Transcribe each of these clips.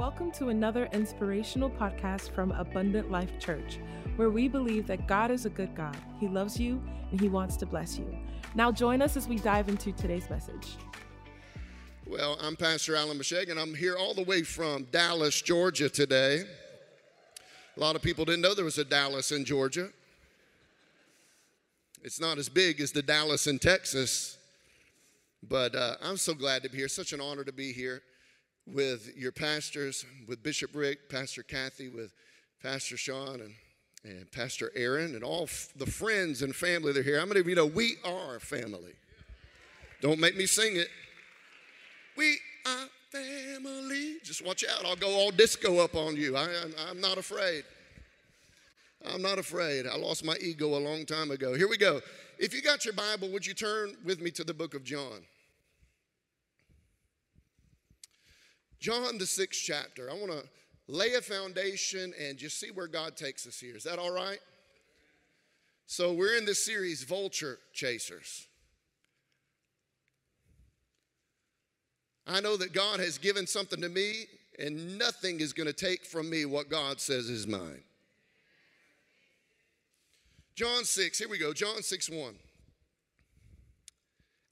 Welcome to another inspirational podcast from Abundant Life Church, where we believe that God is a good God. He loves you and He wants to bless you. Now, join us as we dive into today's message. Well, I'm Pastor Alan Masheg, and I'm here all the way from Dallas, Georgia today. A lot of people didn't know there was a Dallas in Georgia. It's not as big as the Dallas in Texas, but uh, I'm so glad to be here. Such an honor to be here with your pastors, with Bishop Rick, Pastor Kathy, with Pastor Sean, and, and Pastor Aaron, and all f- the friends and family that are here. How many of you know we are family? Don't make me sing it. We are family. Just watch out. I'll go all disco up on you. I, I'm, I'm not afraid. I'm not afraid. I lost my ego a long time ago. Here we go. If you got your Bible, would you turn with me to the book of John? John, the sixth chapter. I want to lay a foundation and just see where God takes us here. Is that all right? So, we're in this series, Vulture Chasers. I know that God has given something to me, and nothing is going to take from me what God says is mine. John 6, here we go. John 6 1.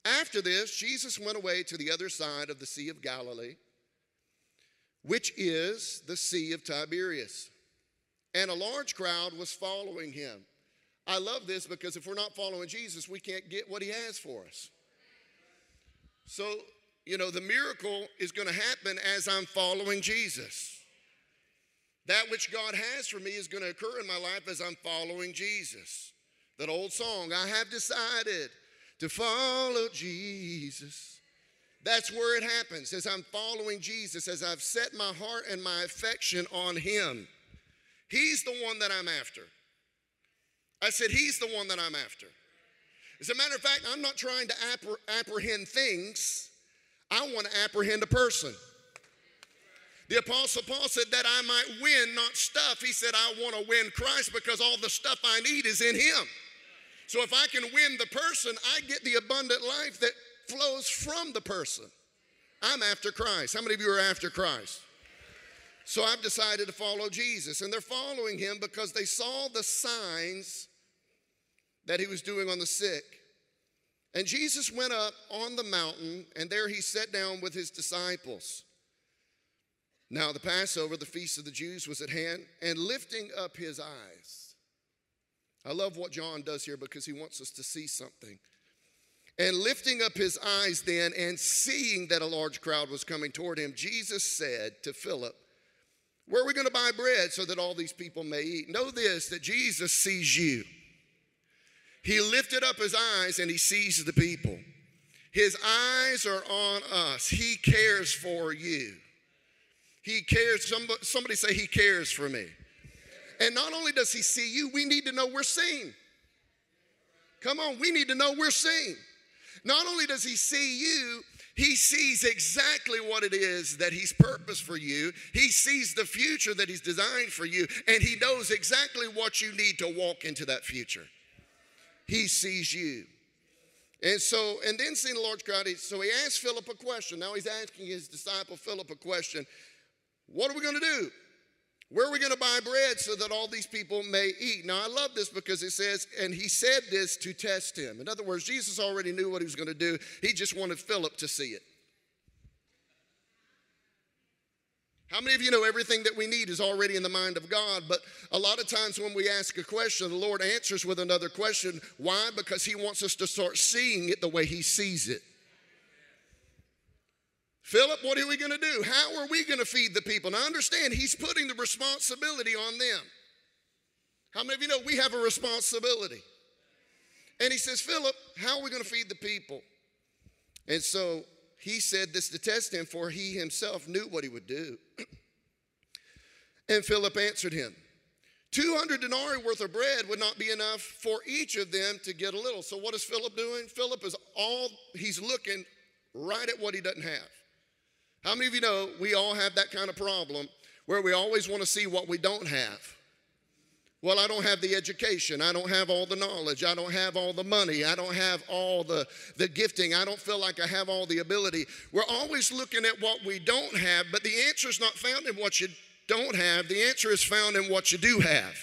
After this, Jesus went away to the other side of the Sea of Galilee, which is the Sea of Tiberias. And a large crowd was following him. I love this because if we're not following Jesus, we can't get what he has for us. So, you know, the miracle is going to happen as I'm following Jesus. That which God has for me is going to occur in my life as I'm following Jesus. That old song, I have decided to follow Jesus. That's where it happens as I'm following Jesus, as I've set my heart and my affection on Him. He's the one that I'm after. I said, He's the one that I'm after. As a matter of fact, I'm not trying to apprehend things, I want to apprehend a person. The Apostle Paul said that I might win, not stuff. He said, I want to win Christ because all the stuff I need is in Him. So if I can win the person, I get the abundant life that flows from the person. I'm after Christ. How many of you are after Christ? So I've decided to follow Jesus. And they're following him because they saw the signs that he was doing on the sick. And Jesus went up on the mountain, and there he sat down with his disciples. Now, the Passover, the feast of the Jews, was at hand, and lifting up his eyes. I love what John does here because he wants us to see something. And lifting up his eyes then and seeing that a large crowd was coming toward him, Jesus said to Philip, Where are we going to buy bread so that all these people may eat? Know this that Jesus sees you. He lifted up his eyes and he sees the people. His eyes are on us. He cares for you. He cares. Somebody, say, He cares for me. And not only does He see you, we need to know we're seen. Come on, we need to know we're seen. Not only does He see you, he sees exactly what it is that He's purposed for you. He sees the future that He's designed for you, and He knows exactly what you need to walk into that future. He sees you. And so, and then seeing the large crowd, so he asked Philip a question. Now he's asking his disciple Philip a question. What are we going to do? Where are we going to buy bread so that all these people may eat? Now, I love this because it says, and he said this to test him. In other words, Jesus already knew what he was going to do, he just wanted Philip to see it. How many of you know everything that we need is already in the mind of God? But a lot of times when we ask a question, the Lord answers with another question. Why? Because He wants us to start seeing it the way He sees it. Philip, what are we going to do? How are we going to feed the people? Now, understand, he's putting the responsibility on them. How many of you know we have a responsibility? And he says, Philip, how are we going to feed the people? And so he said this to test him, for he himself knew what he would do. and Philip answered him, 200 denarii worth of bread would not be enough for each of them to get a little. So, what is Philip doing? Philip is all, he's looking right at what he doesn't have. How many of you know we all have that kind of problem where we always want to see what we don't have? Well, I don't have the education. I don't have all the knowledge. I don't have all the money. I don't have all the, the gifting. I don't feel like I have all the ability. We're always looking at what we don't have, but the answer is not found in what you don't have. The answer is found in what you do have.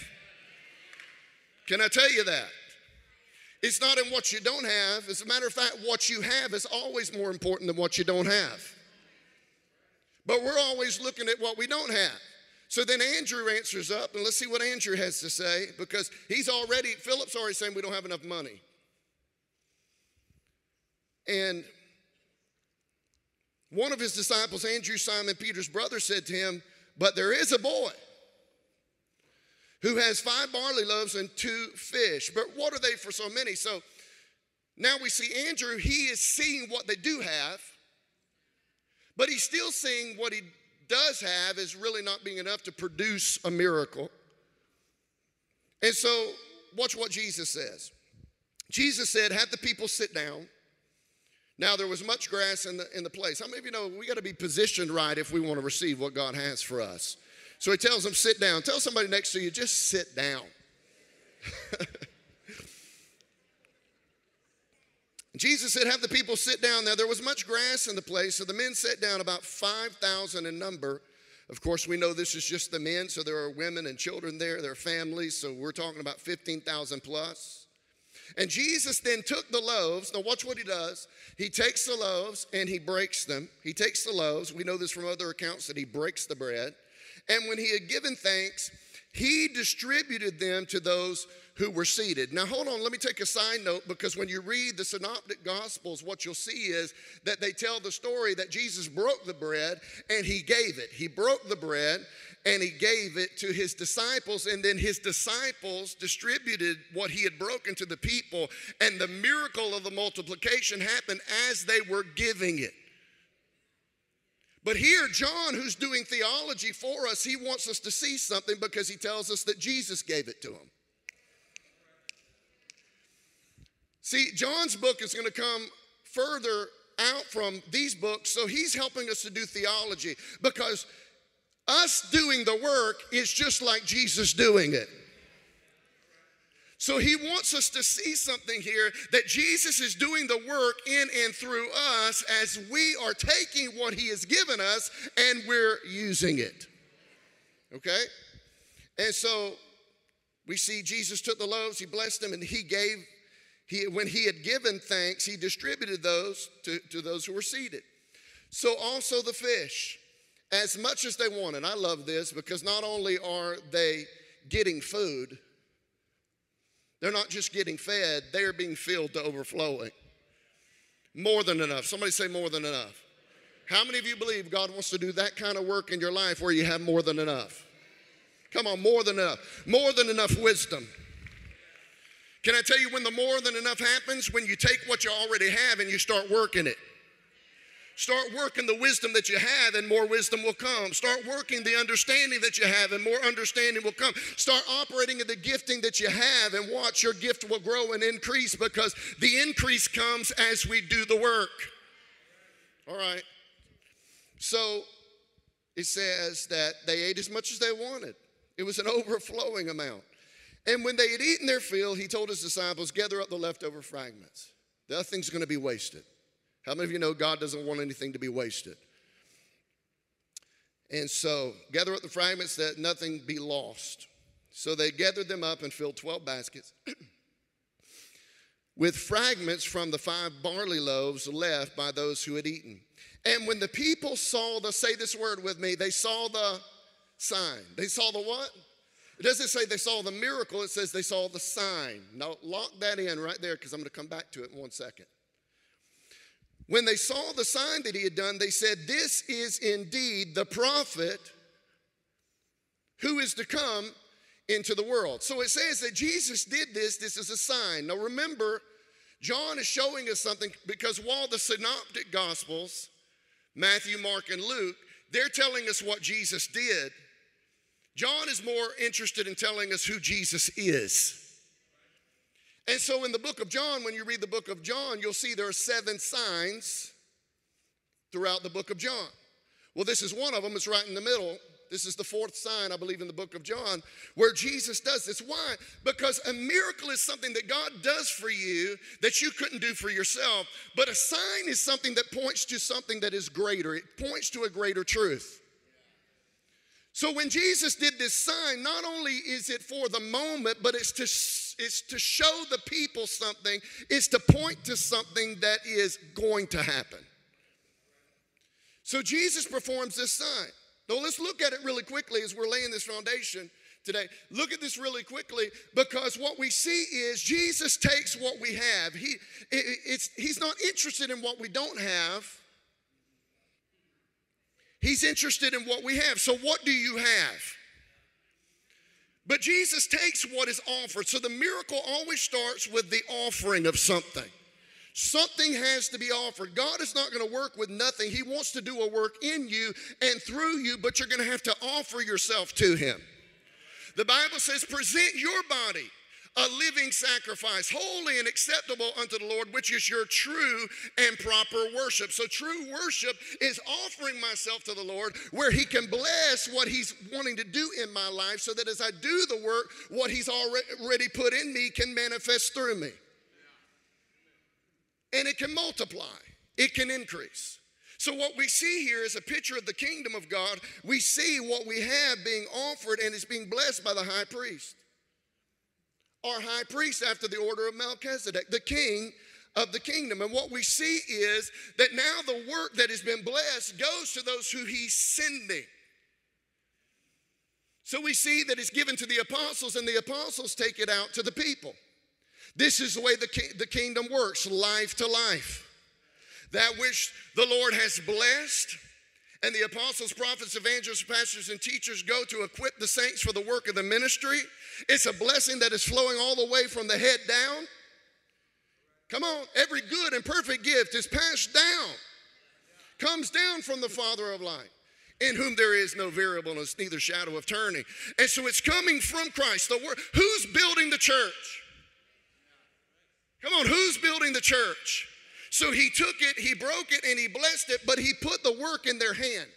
Can I tell you that? It's not in what you don't have. As a matter of fact, what you have is always more important than what you don't have. But we're always looking at what we don't have. So then Andrew answers up, and let's see what Andrew has to say because he's already, Philip's already saying we don't have enough money. And one of his disciples, Andrew, Simon Peter's brother, said to him, But there is a boy who has five barley loaves and two fish. But what are they for so many? So now we see Andrew, he is seeing what they do have, but he's still seeing what he does have is really not being enough to produce a miracle. And so, watch what Jesus says. Jesus said, Have the people sit down. Now, there was much grass in the, in the place. How many of you know we got to be positioned right if we want to receive what God has for us? So he tells them, Sit down. Tell somebody next to you, just sit down. Jesus said, Have the people sit down. Now, there was much grass in the place, so the men sat down, about 5,000 in number. Of course, we know this is just the men, so there are women and children there, there are families, so we're talking about 15,000 plus. And Jesus then took the loaves. Now, watch what he does. He takes the loaves and he breaks them. He takes the loaves. We know this from other accounts that he breaks the bread. And when he had given thanks, he distributed them to those who were seated. Now, hold on, let me take a side note because when you read the Synoptic Gospels, what you'll see is that they tell the story that Jesus broke the bread and he gave it. He broke the bread and he gave it to his disciples, and then his disciples distributed what he had broken to the people, and the miracle of the multiplication happened as they were giving it. But here, John, who's doing theology for us, he wants us to see something because he tells us that Jesus gave it to him. See, John's book is going to come further out from these books, so he's helping us to do theology because us doing the work is just like Jesus doing it. So he wants us to see something here that Jesus is doing the work in and through us as we are taking what he has given us and we're using it. Okay? And so we see Jesus took the loaves, he blessed them, and he gave he, when he had given thanks, he distributed those to, to those who were seated. So also the fish, as much as they wanted. I love this because not only are they getting food, they're not just getting fed, they are being filled to overflowing. More than enough. Somebody say more than enough. How many of you believe God wants to do that kind of work in your life where you have more than enough? Come on, more than enough. More than enough wisdom can I tell you when the more than enough happens? When you take what you already have and you start working it. Start working the wisdom that you have, and more wisdom will come. Start working the understanding that you have, and more understanding will come. Start operating in the gifting that you have, and watch your gift will grow and increase because the increase comes as we do the work. All right. So it says that they ate as much as they wanted, it was an overflowing amount. And when they had eaten their fill, he told his disciples, Gather up the leftover fragments. Nothing's going to be wasted. How many of you know God doesn't want anything to be wasted? And so, gather up the fragments that nothing be lost. So they gathered them up and filled 12 baskets with fragments from the five barley loaves left by those who had eaten. And when the people saw the, say this word with me, they saw the sign. They saw the what? It doesn't say they saw the miracle, it says they saw the sign. Now, lock that in right there because I'm going to come back to it in one second. When they saw the sign that he had done, they said, This is indeed the prophet who is to come into the world. So it says that Jesus did this, this is a sign. Now remember, John is showing us something because while the synoptic gospels, Matthew, Mark, and Luke, they're telling us what Jesus did. John is more interested in telling us who Jesus is. And so in the book of John, when you read the book of John, you'll see there are seven signs throughout the book of John. Well, this is one of them, it's right in the middle. This is the fourth sign, I believe, in the book of John, where Jesus does this. Why? Because a miracle is something that God does for you that you couldn't do for yourself. But a sign is something that points to something that is greater, it points to a greater truth. So when Jesus did this sign, not only is it for the moment, but it's to, it's to show the people something, it's to point to something that is going to happen. So Jesus performs this sign. Now let's look at it really quickly as we're laying this foundation today. Look at this really quickly because what we see is Jesus takes what we have. He, it, it's, he's not interested in what we don't have. He's interested in what we have. So, what do you have? But Jesus takes what is offered. So, the miracle always starts with the offering of something. Something has to be offered. God is not going to work with nothing. He wants to do a work in you and through you, but you're going to have to offer yourself to Him. The Bible says, present your body a living sacrifice, holy and acceptable unto the Lord, which is your true and proper worship. So, true worship is offering myself to the Lord where He can bless what He's wanting to do in my life so that as I do the work, what He's already put in me can manifest through me and it can multiply, it can increase. So, what we see here is a picture of the kingdom of God. We see what we have being offered and is being blessed by the high priest. Our high priest, after the order of Melchizedek, the king of the kingdom. And what we see is that now the work that has been blessed goes to those who he's sending. So we see that it's given to the apostles, and the apostles take it out to the people. This is the way the, ki- the kingdom works life to life. That which the Lord has blessed, and the apostles, prophets, evangelists, pastors, and teachers go to equip the saints for the work of the ministry. It's a blessing that is flowing all the way from the head down. Come on, every good and perfect gift is passed down, comes down from the Father of light in whom there is no variableness, neither shadow of turning. And so it's coming from Christ. The word, who's building the church? Come on, who's building the church? So he took it, he broke it, and he blessed it, but he put the work in their hand.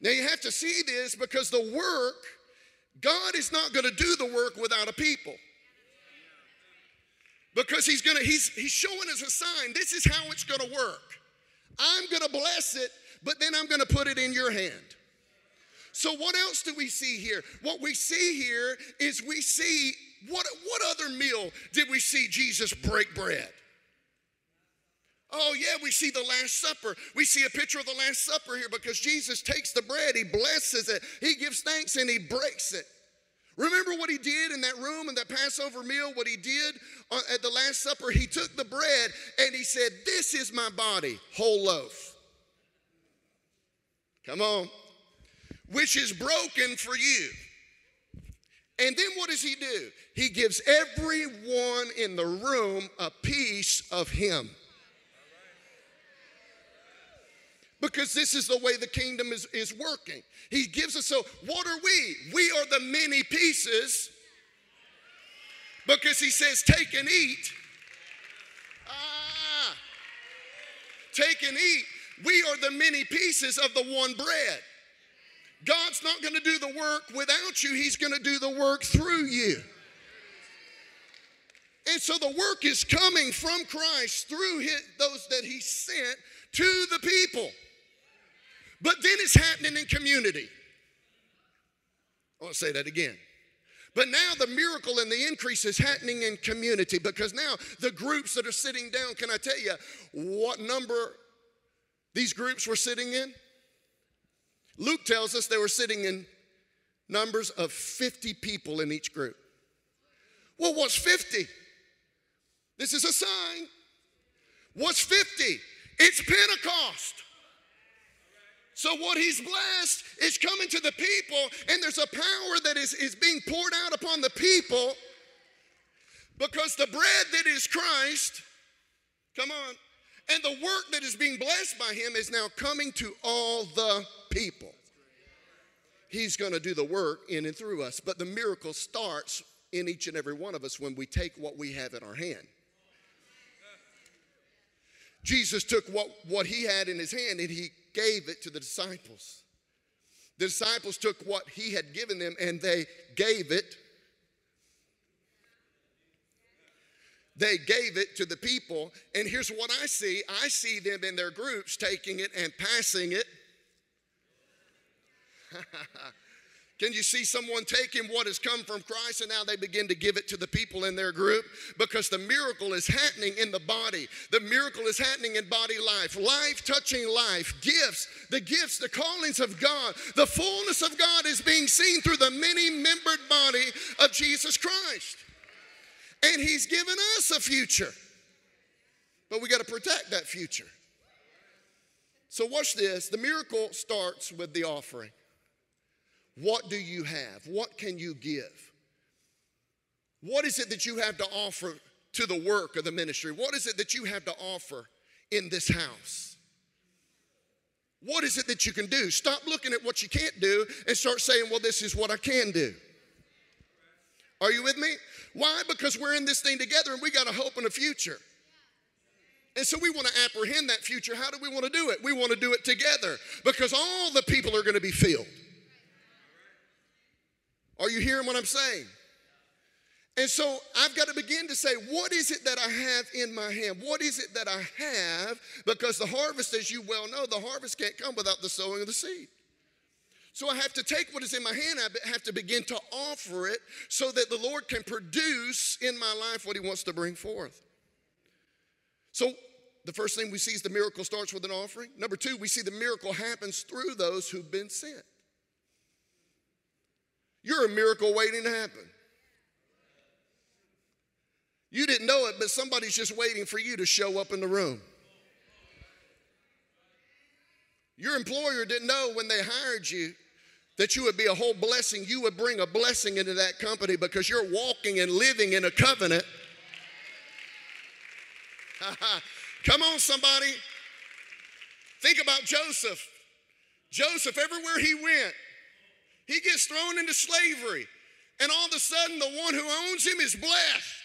Now you have to see this because the work, God is not going to do the work without a people. Because he's gonna, he's he's showing us a sign. This is how it's gonna work. I'm gonna bless it, but then I'm gonna put it in your hand. So, what else do we see here? What we see here is we see what, what other meal did we see Jesus break bread? Oh, yeah, we see the Last Supper. We see a picture of the Last Supper here because Jesus takes the bread, he blesses it, he gives thanks, and he breaks it. Remember what he did in that room in that Passover meal? What he did at the Last Supper? He took the bread and he said, This is my body, whole loaf. Come on. Which is broken for you. And then what does he do? He gives everyone in the room a piece of him. Because this is the way the kingdom is, is working. He gives us, so what are we? We are the many pieces. Because he says, take and eat. Ah, take and eat. We are the many pieces of the one bread. God's not going to do the work without you, He's going to do the work through you. And so the work is coming from Christ through his, those that He sent to the people. But then it's happening in community. I want to say that again. But now the miracle and the increase is happening in community because now the groups that are sitting down, can I tell you what number these groups were sitting in? Luke tells us they were sitting in numbers of 50 people in each group. Well, what's 50? This is a sign. What's 50? It's Pentecost. So, what he's blessed is coming to the people, and there's a power that is, is being poured out upon the people because the bread that is Christ, come on, and the work that is being blessed by him is now coming to all the people. He's going to do the work in and through us. But the miracle starts in each and every one of us when we take what we have in our hand. Jesus took what, what he had in his hand and he gave it to the disciples. The disciples took what he had given them and they gave it. They gave it to the people. And here's what I see I see them in their groups taking it and passing it. Can you see someone taking what has come from Christ and now they begin to give it to the people in their group? Because the miracle is happening in the body. The miracle is happening in body life, life touching life, gifts, the gifts, the callings of God. The fullness of God is being seen through the many membered body of Jesus Christ. And He's given us a future. But we got to protect that future. So, watch this the miracle starts with the offering. What do you have? What can you give? What is it that you have to offer to the work of the ministry? What is it that you have to offer in this house? What is it that you can do? Stop looking at what you can't do and start saying, well, this is what I can do. Are you with me? Why? Because we're in this thing together and we got a hope and a future. And so we want to apprehend that future. How do we want to do it? We want to do it together because all the people are going to be filled. Are you hearing what I'm saying? And so I've got to begin to say, what is it that I have in my hand? What is it that I have? Because the harvest, as you well know, the harvest can't come without the sowing of the seed. So I have to take what is in my hand, I have to begin to offer it so that the Lord can produce in my life what He wants to bring forth. So the first thing we see is the miracle starts with an offering. Number two, we see the miracle happens through those who've been sent. You're a miracle waiting to happen. You didn't know it, but somebody's just waiting for you to show up in the room. Your employer didn't know when they hired you that you would be a whole blessing. You would bring a blessing into that company because you're walking and living in a covenant. Come on, somebody. Think about Joseph. Joseph, everywhere he went, he gets thrown into slavery. And all of a sudden, the one who owns him is blessed.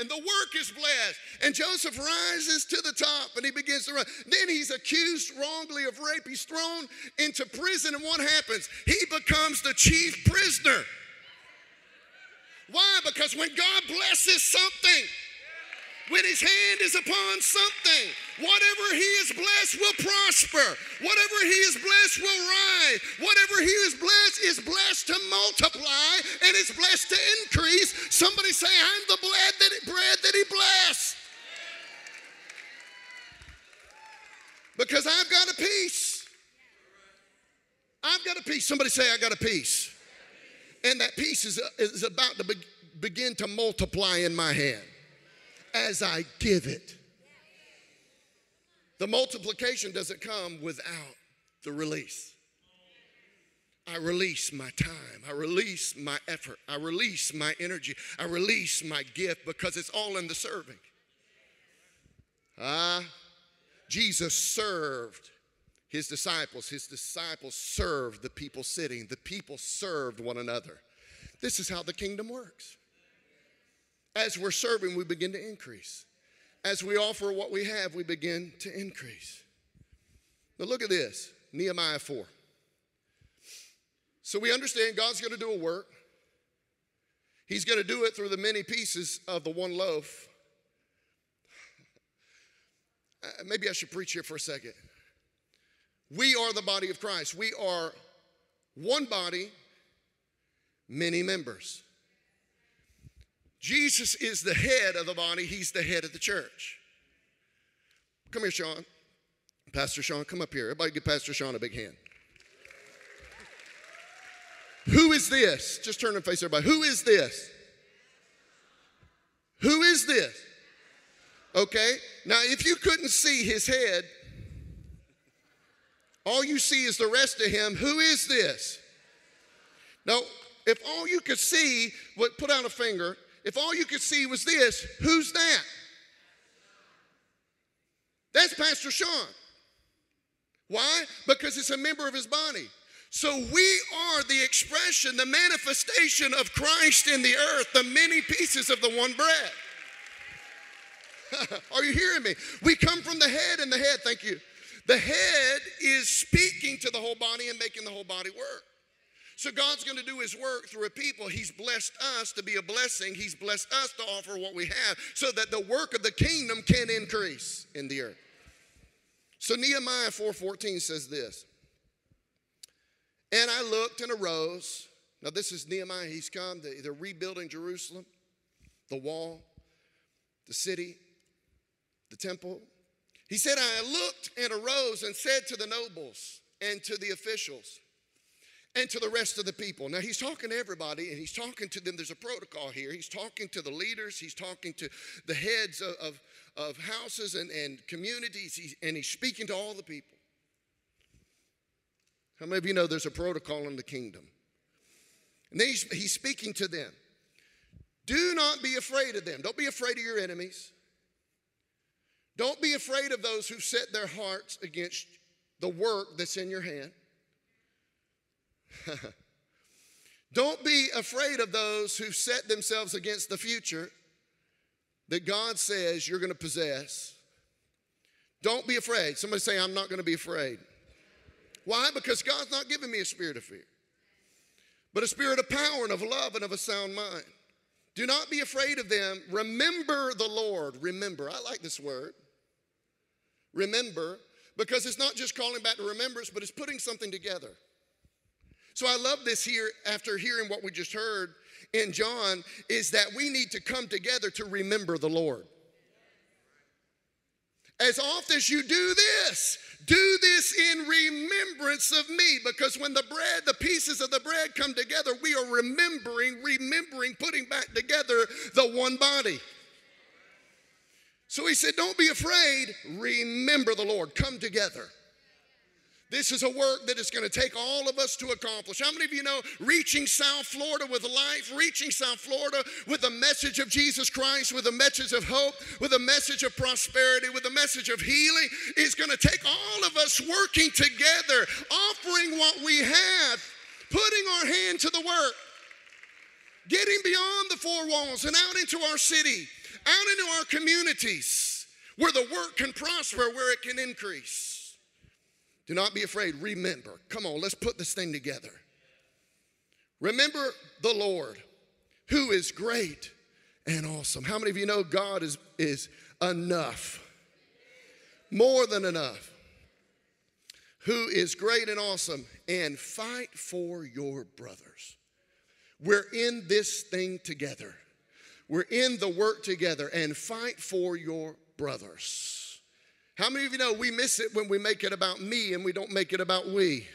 And the work is blessed. And Joseph rises to the top and he begins to run. Then he's accused wrongly of rape. He's thrown into prison. And what happens? He becomes the chief prisoner. Why? Because when God blesses something, when his hand is upon something, whatever he is blessed will prosper. Whatever he is blessed will rise. Whatever he is blessed is blessed to multiply and is blessed to increase. Somebody say, I'm the bread that, bread that he blessed. Because I've got a piece. I've got a piece. Somebody say, I got a piece. And that piece is, is about to be, begin to multiply in my hand as I give it. The multiplication doesn't come without the release. I release my time. I release my effort. I release my energy. I release my gift because it's all in the serving. Ah, uh, Jesus served his disciples. His disciples served the people sitting. The people served one another. This is how the kingdom works. As we're serving, we begin to increase. As we offer what we have, we begin to increase. Now, look at this Nehemiah 4. So we understand God's going to do a work. He's going to do it through the many pieces of the one loaf. Uh, maybe I should preach here for a second. We are the body of Christ. We are one body, many members. Jesus is the head of the body, he's the head of the church. Come here, Sean. Pastor Sean, come up here. Everybody give Pastor Sean a big hand. Who is this? Just turn and face everybody. Who is this? Who is this? Okay, now if you couldn't see his head, all you see is the rest of him. Who is this? Now, if all you could see would put out a finger, if all you could see was this, who's that? That's Pastor Sean. Why? Because it's a member of his body. So we are the expression, the manifestation of Christ in the earth, the many pieces of the one bread. are you hearing me? We come from the head, and the head, thank you. The head is speaking to the whole body and making the whole body work. So God's going to do his work through a people. He's blessed us to be a blessing. He's blessed us to offer what we have so that the work of the kingdom can increase in the earth. So Nehemiah 4:14 says this. And I looked and arose. Now this is Nehemiah. He's come. They're rebuilding Jerusalem, the wall, the city, the temple. He said, I looked and arose and said to the nobles and to the officials and to the rest of the people. Now, he's talking to everybody and he's talking to them. There's a protocol here. He's talking to the leaders, he's talking to the heads of, of, of houses and, and communities, he's, and he's speaking to all the people. How many of you know there's a protocol in the kingdom? And he's, he's speaking to them. Do not be afraid of them. Don't be afraid of your enemies. Don't be afraid of those who set their hearts against the work that's in your hand. Don't be afraid of those who set themselves against the future that God says you're going to possess. Don't be afraid. Somebody say, I'm not going to be afraid. Why? Because God's not giving me a spirit of fear, but a spirit of power and of love and of a sound mind. Do not be afraid of them. Remember the Lord. Remember. I like this word. Remember, because it's not just calling back to remembrance, but it's putting something together. So I love this here after hearing what we just heard in John is that we need to come together to remember the Lord. As often as you do this, do this in remembrance of me because when the bread, the pieces of the bread come together, we are remembering, remembering, putting back together the one body. So he said, Don't be afraid, remember the Lord, come together. This is a work that is going to take all of us to accomplish. How many of you know reaching South Florida with life, reaching South Florida with the message of Jesus Christ, with a message of hope, with a message of prosperity, with a message of healing is going to take all of us working together, offering what we have, putting our hand to the work, getting beyond the four walls and out into our city, out into our communities where the work can prosper, where it can increase. Do not be afraid. Remember. Come on, let's put this thing together. Remember the Lord, who is great and awesome. How many of you know God is, is enough? More than enough. Who is great and awesome, and fight for your brothers. We're in this thing together. We're in the work together, and fight for your brothers. How many of you know we miss it when we make it about me and we don't make it about we?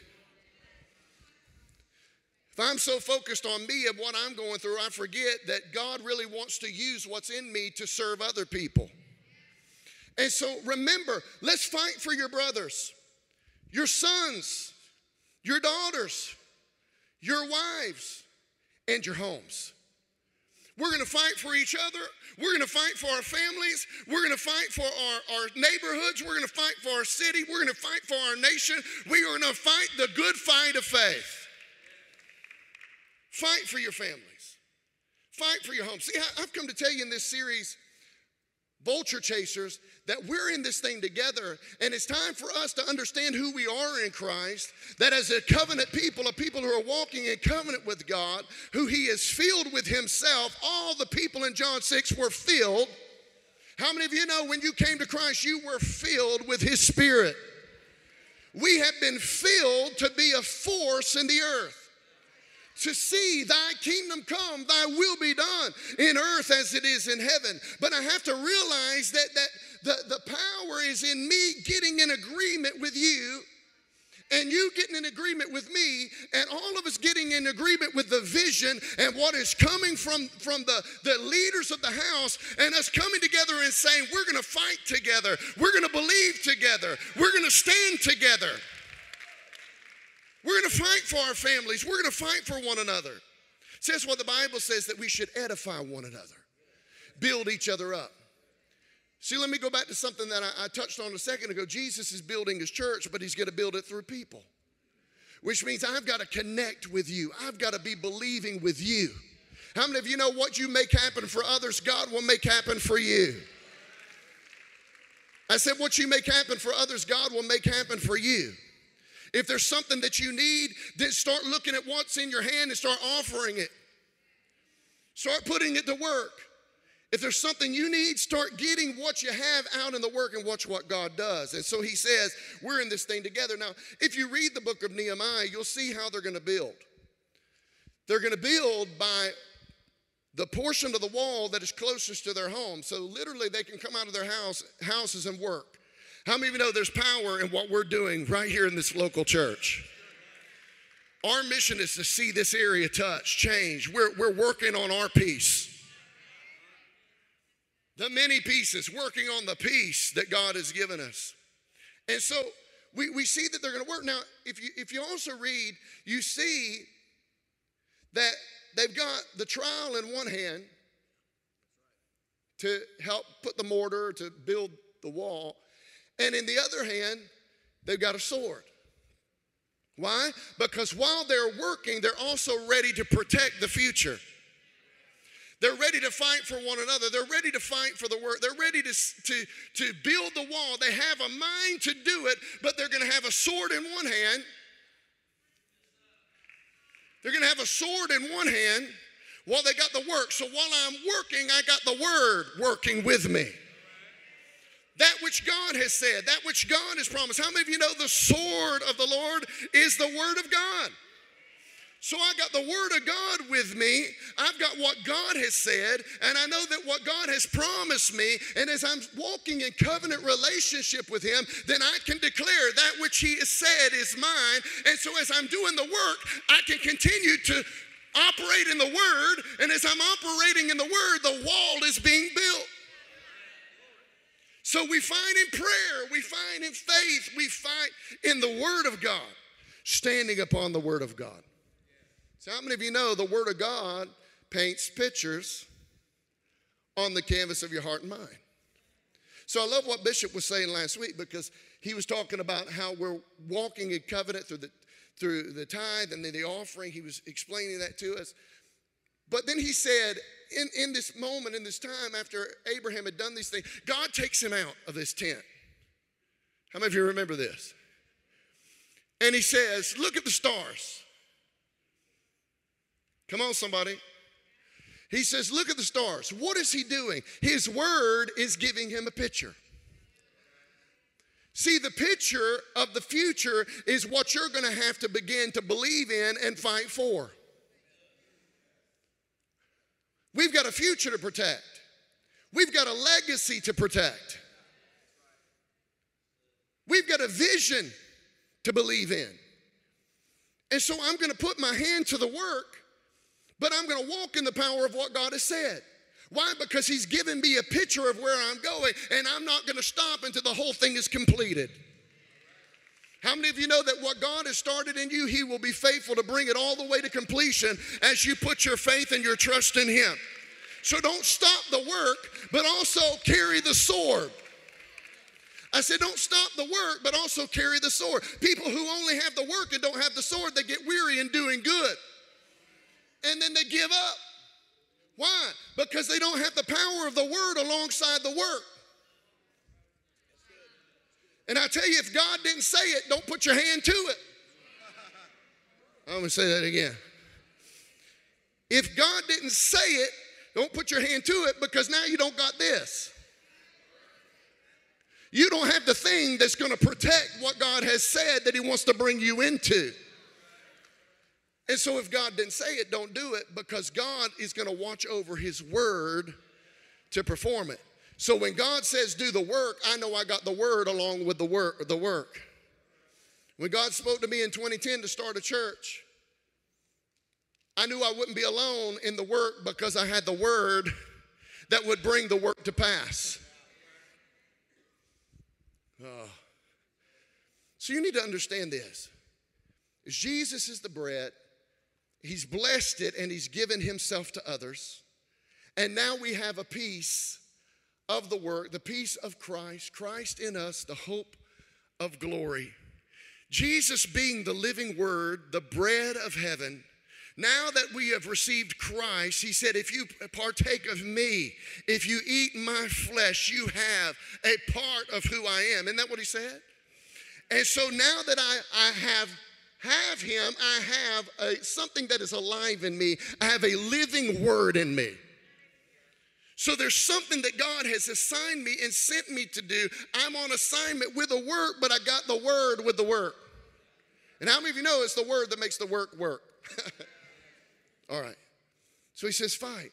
If I'm so focused on me and what I'm going through, I forget that God really wants to use what's in me to serve other people. And so remember, let's fight for your brothers, your sons, your daughters, your wives, and your homes. We're going to fight for each other. We're going to fight for our families. We're going to fight for our, our neighborhoods. We're going to fight for our city. We're going to fight for our nation. We are going to fight the good fight of faith. Fight for your families. Fight for your home. See, I've come to tell you in this series vulture chasers, that we're in this thing together. And it's time for us to understand who we are in Christ. That as a covenant people, a people who are walking in covenant with God, who He is filled with Himself, all the people in John 6 were filled. How many of you know when you came to Christ, you were filled with His Spirit? We have been filled to be a force in the earth to see thy kingdom come, thy will be done in earth as it is in heaven. But I have to realize that, that the, the power is in me getting in agreement with you and you getting in agreement with me and all of us getting in agreement with the vision and what is coming from from the, the leaders of the house and us coming together and saying we're going to fight together. We're going to believe together. We're going to stand together we're going to fight for our families. We're going to fight for one another. It says what the Bible says that we should edify one another, build each other up. See, let me go back to something that I, I touched on a second ago. Jesus is building his church, but he's going to build it through people, which means I've got to connect with you, I've got to be believing with you. How many of you know what you make happen for others, God will make happen for you? I said, what you make happen for others, God will make happen for you. If there's something that you need, then start looking at what's in your hand and start offering it. Start putting it to work. If there's something you need, start getting what you have out in the work and watch what God does. And so he says, We're in this thing together. Now, if you read the book of Nehemiah, you'll see how they're going to build. They're going to build by the portion of the wall that is closest to their home. So literally they can come out of their house, houses and work. How many of you know there's power in what we're doing right here in this local church? Our mission is to see this area touch, change. We're, we're working on our piece. The many pieces, working on the piece that God has given us. And so we, we see that they're going to work. Now, if you, if you also read, you see that they've got the trowel in one hand to help put the mortar, to build the wall, and in the other hand, they've got a sword. Why? Because while they're working, they're also ready to protect the future. They're ready to fight for one another. They're ready to fight for the work. They're ready to, to, to build the wall. They have a mind to do it, but they're going to have a sword in one hand. They're going to have a sword in one hand while they got the work. So while I'm working, I got the word working with me. That which God has said, that which God has promised. How many of you know the sword of the Lord is the word of God? So I got the Word of God with me. I've got what God has said, and I know that what God has promised me. And as I'm walking in covenant relationship with Him, then I can declare that which He has said is mine. And so as I'm doing the work, I can continue to operate in the Word. And as I'm operating in the Word, the wall is being built. So we find in prayer, we find in faith, we find in the Word of God, standing upon the Word of God. So, how many of you know the Word of God paints pictures on the canvas of your heart and mind? So, I love what Bishop was saying last week because he was talking about how we're walking in covenant through the through the tithe and then the offering. He was explaining that to us. But then he said, in, in this moment, in this time, after Abraham had done these things, God takes him out of this tent. How many of you remember this? And he says, Look at the stars. Come on, somebody. He says, Look at the stars. What is he doing? His word is giving him a picture. See, the picture of the future is what you're going to have to begin to believe in and fight for. We've got a future to protect, we've got a legacy to protect, we've got a vision to believe in. And so I'm going to put my hand to the work, but I'm going to walk in the power of what God has said. Why? Because He's given me a picture of where I'm going, and I'm not going to stop until the whole thing is completed. How many of you know that what God has started in you, He will be faithful to bring it all the way to completion as you put your faith and your trust in Him? So don't stop the work, but also carry the sword. I said, don't stop the work, but also carry the sword. People who only have the work and don't have the sword, they get weary in doing good. And then they give up. Why? Because they don't have the power of the word alongside the work. And I tell you, if God didn't say it, don't put your hand to it. I'm going to say that again. If God didn't say it, don't put your hand to it because now you don't got this. You don't have the thing that's going to protect what God has said that He wants to bring you into. And so, if God didn't say it, don't do it because God is going to watch over His word to perform it. So when God says do the work, I know I got the word along with the work. The work. When God spoke to me in 2010 to start a church, I knew I wouldn't be alone in the work because I had the word that would bring the work to pass. Oh. So you need to understand this. Jesus is the bread. He's blessed it and he's given himself to others. And now we have a piece of the work, the peace of Christ, Christ in us, the hope of glory. Jesus being the living word, the bread of heaven, Now that we have received Christ, he said, if you partake of me, if you eat my flesh, you have a part of who I am. Isn't that what he said? And so now that I, I have have him, I have a, something that is alive in me. I have a living word in me. So there's something that God has assigned me and sent me to do. I'm on assignment with a work, but I got the word with the work. And how many of you know it's the word that makes the work work? All right. So he says, fight.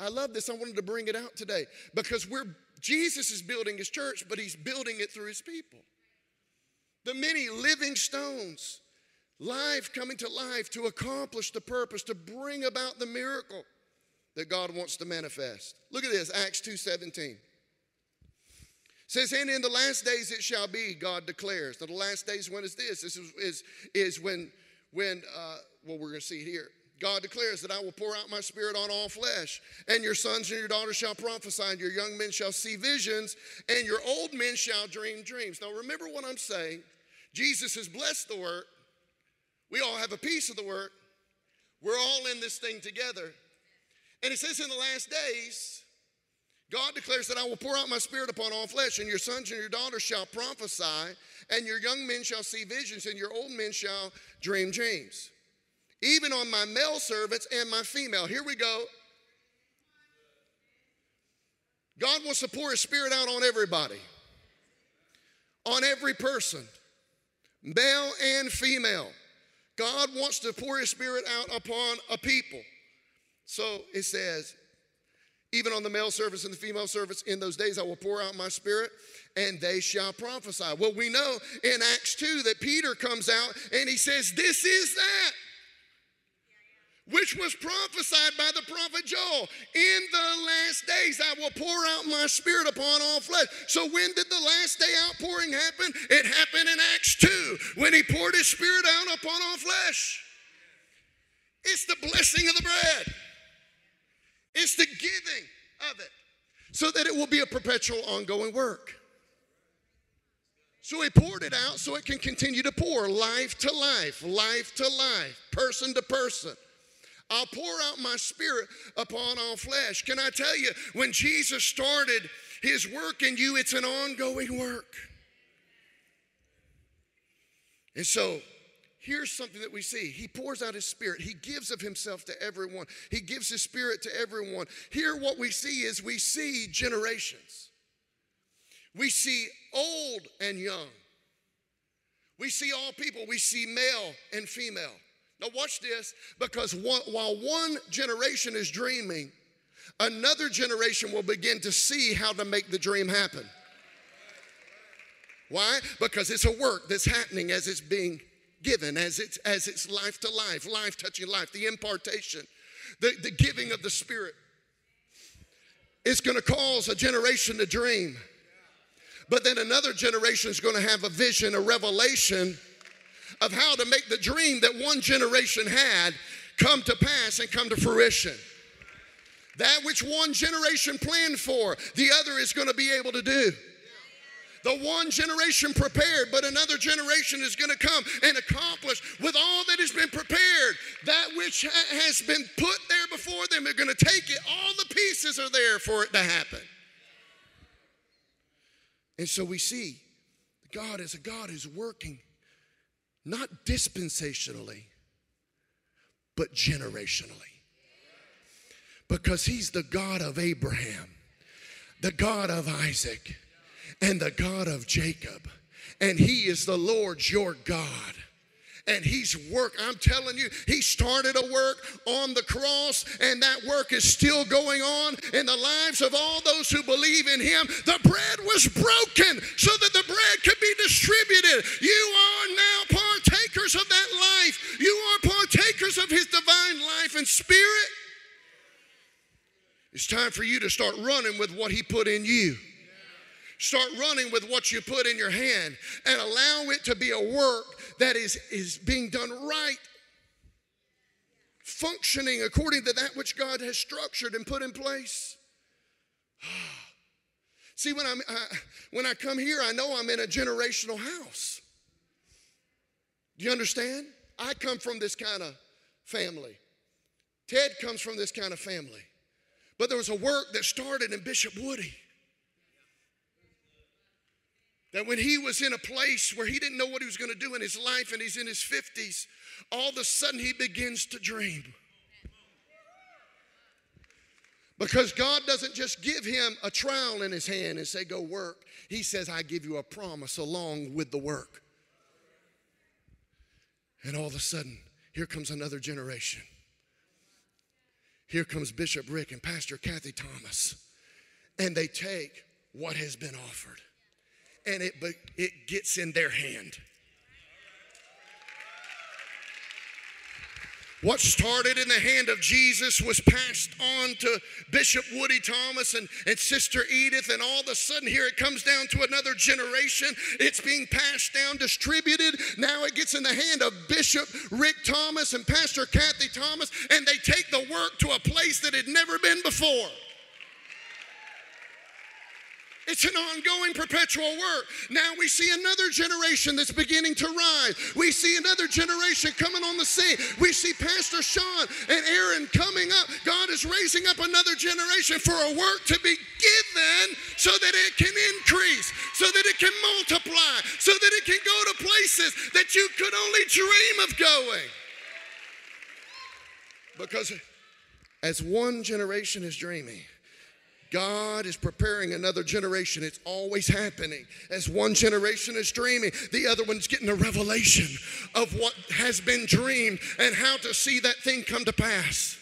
I love this. I wanted to bring it out today because we're Jesus is building his church, but he's building it through his people. The many living stones, life coming to life to accomplish the purpose, to bring about the miracle that God wants to manifest. Look at this, Acts 2:17. Says, and in the last days it shall be, God declares. Now, the last days, when is this? This is, is, is when, when uh, well, we're going to see it here. God declares that I will pour out my spirit on all flesh, and your sons and your daughters shall prophesy, and your young men shall see visions, and your old men shall dream dreams. Now, remember what I'm saying. Jesus has blessed the work. We all have a piece of the work. We're all in this thing together. And it says in the last days, God declares that I will pour out my spirit upon all flesh, and your sons and your daughters shall prophesy, and your young men shall see visions, and your old men shall dream dreams even on my male servants and my female. Here we go. God wants to pour His Spirit out on everybody, on every person, male and female. God wants to pour His Spirit out upon a people. So it says, even on the male service and the female service, in those days I will pour out my Spirit and they shall prophesy. Well, we know in Acts 2 that Peter comes out and he says, This is that which was prophesied by the prophet Joel. In the last days, I will pour out my spirit upon all flesh. So, when did the last day outpouring happen? It happened in Acts 2 when he poured his spirit out upon all flesh. It's the blessing of the bread, it's the giving of it so that it will be a perpetual, ongoing work. So he poured it out so it can continue to pour life to life, life to life, person to person. I'll pour out my spirit upon all flesh. Can I tell you, when Jesus started his work in you, it's an ongoing work. And so, here's something that we see He pours out His Spirit, He gives of Himself to everyone, He gives His Spirit to everyone. Here, what we see is we see generations, we see old and young, we see all people, we see male and female. Now, watch this because while one generation is dreaming, another generation will begin to see how to make the dream happen. Why? Because it's a work that's happening as it's being given, as it's as it's life to life, life touching life, the impartation, the, the giving of the Spirit. It's to cause a generation to dream. But then another generation is to have a vision, a revelation of how to make the dream that one generation had come to pass and come to fruition. That which one generation planned for, the other is going to be able to do. The one generation prepared, but another generation is going to come and accomplish with all that has been prepared. That which ha- has been put there before them, they're going to take it. All the pieces are there for it to happen. And so we see God is a God who's working not dispensationally, but generationally. Because he's the God of Abraham, the God of Isaac, and the God of Jacob. And he is the Lord your God and he's work. I'm telling you, he started a work on the cross, and that work is still going on in the lives of all those who believe in him. The bread was broken so that the bread could be distributed. You are now partakers of that life. You are partakers of his divine life and spirit. It's time for you to start running with what he put in you. Start running with what you put in your hand and allow it to be a work that is, is being done right, functioning according to that which God has structured and put in place. See, when, I'm, I, when I come here, I know I'm in a generational house. Do you understand? I come from this kind of family. Ted comes from this kind of family. But there was a work that started in Bishop Woody. That when he was in a place where he didn't know what he was going to do in his life and he's in his 50s, all of a sudden he begins to dream. Because God doesn't just give him a trowel in his hand and say, Go work. He says, I give you a promise along with the work. And all of a sudden, here comes another generation. Here comes Bishop Rick and Pastor Kathy Thomas. And they take what has been offered and it, it gets in their hand. What started in the hand of Jesus was passed on to Bishop Woody Thomas and, and Sister Edith, and all of a sudden, here it comes down to another generation. It's being passed down, distributed. Now it gets in the hand of Bishop Rick Thomas and Pastor Kathy Thomas, and they take the work to a place that had never been before. It's an ongoing, perpetual work. Now we see another generation that's beginning to rise. We see another generation coming on the scene. We see Pastor Sean and Aaron coming up. God is raising up another generation for a work to be given so that it can increase, so that it can multiply, so that it can go to places that you could only dream of going. Because as one generation is dreaming, God is preparing another generation. It's always happening. As one generation is dreaming, the other one's getting a revelation of what has been dreamed and how to see that thing come to pass.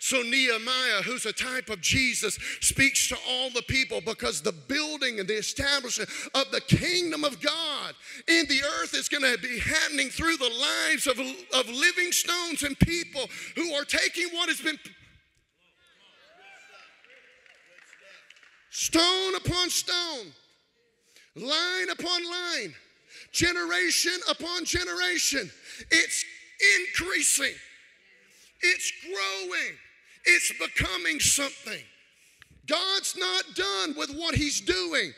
So, Nehemiah, who's a type of Jesus, speaks to all the people because the building and the establishment of the kingdom of God in the earth is going to be happening through the lives of, of living stones and people who are taking what has been stone upon stone, line upon line, generation upon generation. It's increasing, it's growing, it's becoming something. God's not done with what He's doing.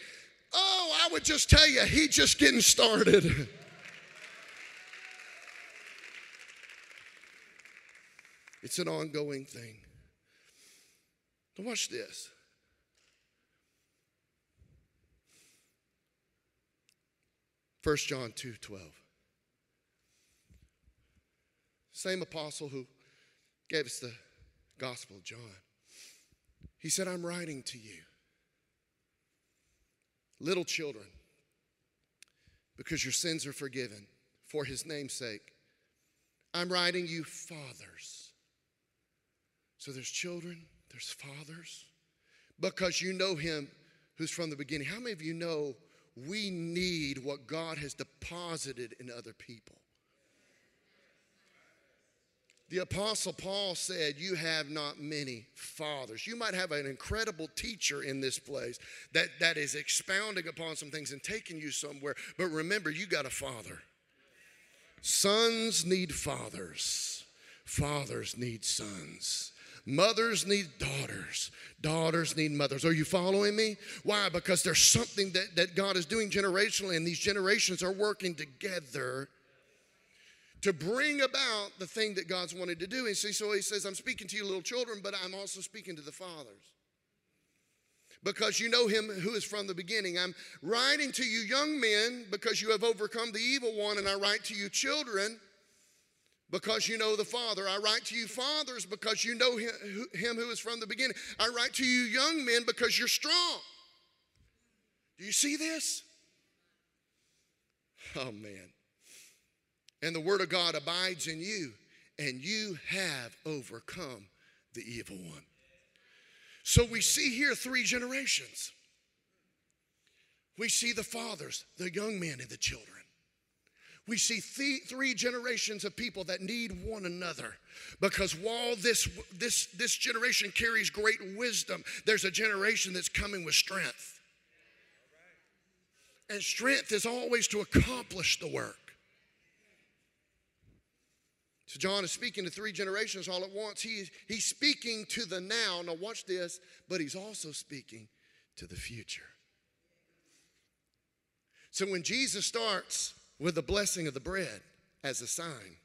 Oh, I would just tell you, He's just getting started. It's an ongoing thing. Now, watch this. 1 John 2 12. Same apostle who gave us the Gospel of John. He said, I'm writing to you, little children, because your sins are forgiven for his name's sake. I'm writing you fathers. So there's children, there's fathers, because you know him who's from the beginning. How many of you know we need what God has deposited in other people. The Apostle Paul said, You have not many fathers. You might have an incredible teacher in this place that, that is expounding upon some things and taking you somewhere, but remember, you got a father. Sons need fathers, fathers need sons. Mothers need daughters. Daughters need mothers. Are you following me? Why? Because there's something that, that God is doing generationally, and these generations are working together to bring about the thing that God's wanted to do. And see, so he says, I'm speaking to you little children, but I'm also speaking to the fathers. Because you know him who is from the beginning. I'm writing to you, young men, because you have overcome the evil one, and I write to you, children because you know the Father. I write to you, fathers, because you know him, who is from the beginning. I write to you, young men, because you're strong. Do you see this? Oh, man. And the Word of God abides in you, and you have overcome the evil one. So we see here three generations. We see the fathers, the young men, and the children we see th- three generations of people that need one another because while this, this, this generation carries great wisdom, there's a generation that's coming with strength. And strength is always to accomplish the work. So John is speaking to three generations all at once. He, he's speaking to the now. Now, watch this, but he's also speaking to the future. So when Jesus starts with the blessing of the bread as a sign.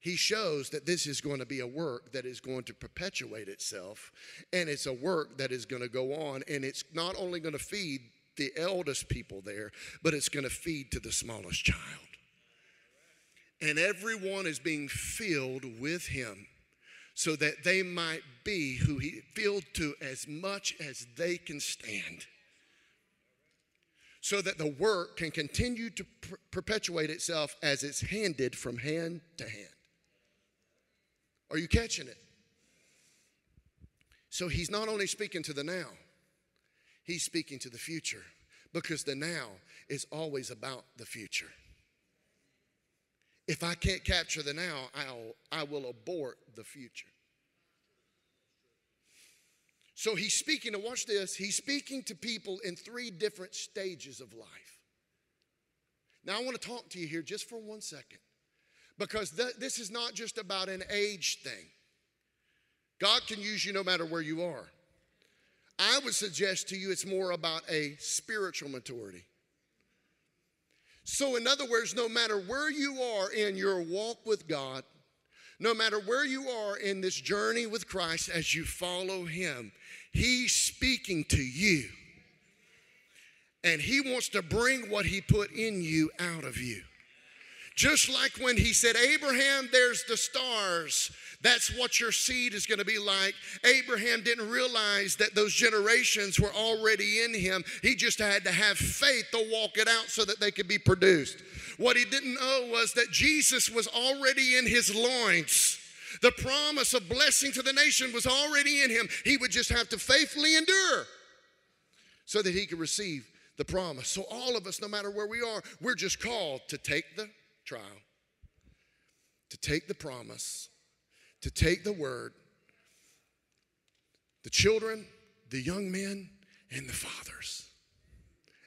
he shows that this is going to be a work that is going to perpetuate itself and it's a work that is going to go on and it's not only going to feed the eldest people there but it's going to feed to the smallest child and everyone is being filled with him so that they might be who he filled to as much as they can stand so that the work can continue to per- perpetuate itself as it's handed from hand to hand are you catching it? So he's not only speaking to the now, he's speaking to the future because the now is always about the future. If I can't capture the now, I'll, I will abort the future. So he's speaking, to watch this, he's speaking to people in three different stages of life. Now, I want to talk to you here just for one second because th- this is not just about an age thing. God can use you no matter where you are. I would suggest to you it's more about a spiritual maturity. So, in other words, no matter where you are in your walk with God, no matter where you are in this journey with Christ as you follow Him, He's speaking to you. And He wants to bring what He put in you out of you. Just like when he said, Abraham, there's the stars. That's what your seed is going to be like. Abraham didn't realize that those generations were already in him. He just had to have faith to walk it out so that they could be produced. What he didn't know was that Jesus was already in his loins. The promise of blessing to the nation was already in him. He would just have to faithfully endure so that he could receive the promise. So, all of us, no matter where we are, we're just called to take the trial, to take the promise, to take the word, the children, the young men, and the fathers.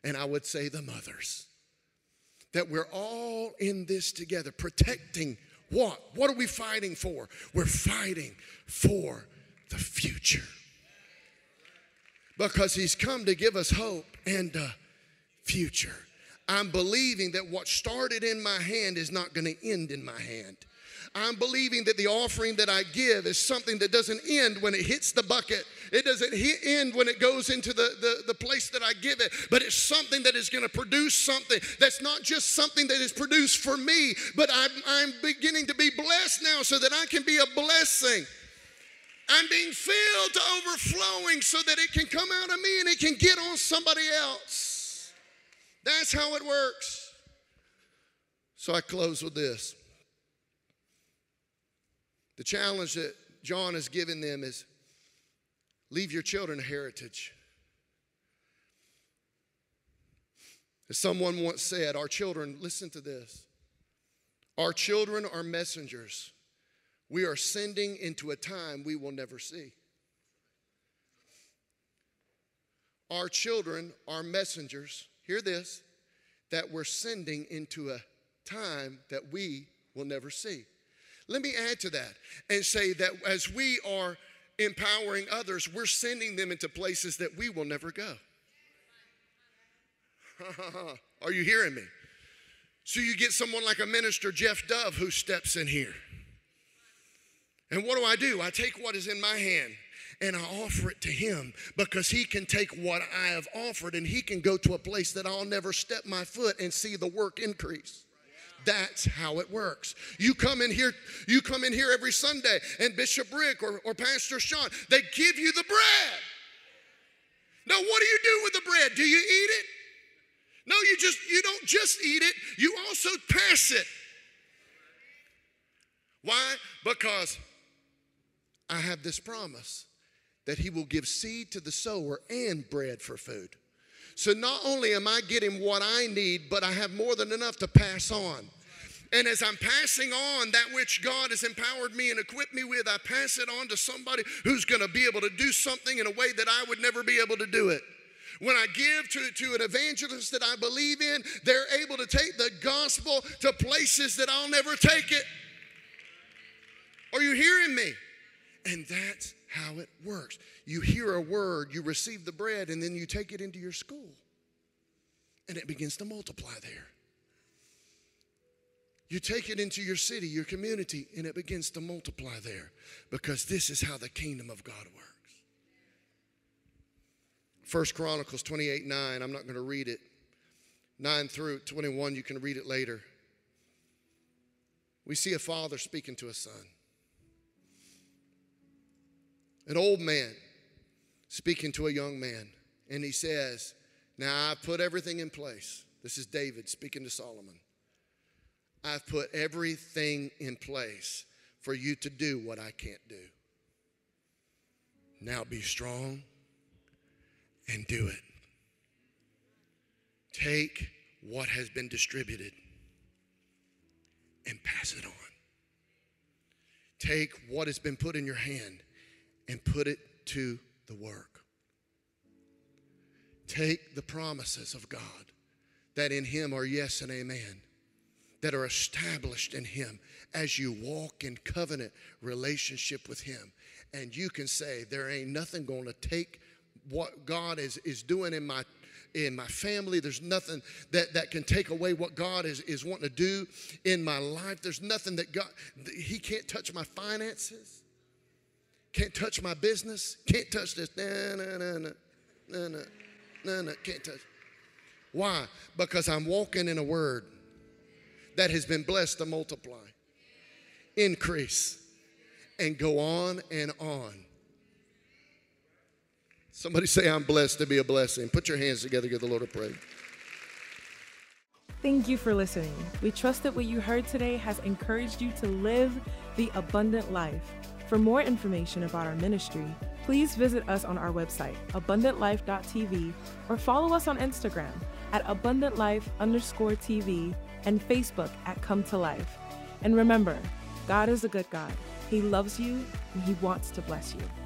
And I would say the mothers. That we're all in this together, protecting what? What are we fighting for? We're fighting for the future. Because he's come to give us hope and a future. I'm believing that what started in my hand is not going to end in my hand. I'm believing that the offering that I give is something that doesn't end when it hits the bucket. It doesn't hit, end when it goes into the, the, the place that I give it, but it's something that is going to produce something that's not just something that is produced for me, but I'm, I'm beginning to be blessed now so that I can be a blessing. I'm being filled to overflowing so that it can come out of me and it can get on somebody else. That's how it works. So I close with this. The challenge that John has given them is leave your children a heritage. As someone once said, our children, listen to this, our children are messengers we are sending into a time we will never see. Our children are messengers hear this, that we're sending into a time that we will never see. Let me add to that and say that as we are empowering others, we're sending them into places that we will never go. are you hearing me? So you get someone like a minister, Jeff Dove, who steps in here. And what do I do? I take what is in my hand and I offer it to him because he can take what I have offered and he can go to a place that I'll never step my foot and see the work increase. That's how it works. You come in here, you come in here every Sunday, and Bishop Rick or, or Pastor Sean, they give you the bread. Now, what do you do with the bread? Do you eat it? No, you just you don't just eat it, you also pass it. Why? Because I have this promise that he will give seed to the sower and bread for food. So not only am I getting what I need, but I have more than enough to pass on. And as I'm passing on that which God has empowered me and equipped me with, I pass it on to somebody who's going to be able to do something in a way that I would never be able to do it. When I give to, to an evangelist that I believe in, they're able to take the gospel to places that I'll never take it. Are you hearing me? And that's how it works. You hear a word, you receive the bread, and then you take it into your school. And it begins to multiply there. You take it into your city, your community, and it begins to multiply there because this is how the kingdom of God works. First Chronicles 28 9, I'm not going to read it. 9 through 21, you can read it later. We see a father speaking to a son. An old man speaking to a young man. And he says, Now I've put everything in place. This is David speaking to Solomon. I've put everything in place for you to do what I can't do. Now be strong and do it. Take what has been distributed and pass it on. Take what has been put in your hand and put it to the work. Take the promises of God that in Him are yes and amen, that are established in Him as you walk in covenant relationship with Him. And you can say, There ain't nothing going to take what God is, is doing in my in my family. There's nothing that, that can take away what God is, is wanting to do in my life. There's nothing that God, He can't touch my finances, can't touch my business, can't touch this. Nah, nah, nah, nah, nah, nah, nah, nah, can't touch. Why? Because I'm walking in a word that has been blessed to multiply, increase, and go on and on. Somebody say, I'm blessed to be a blessing. Put your hands together, give the Lord a praise. Thank you for listening. We trust that what you heard today has encouraged you to live the abundant life. For more information about our ministry, please visit us on our website, abundantlife.tv, or follow us on Instagram at abundantlife underscore TV and Facebook at Come to Life. And remember, God is a good God. He loves you and He wants to bless you.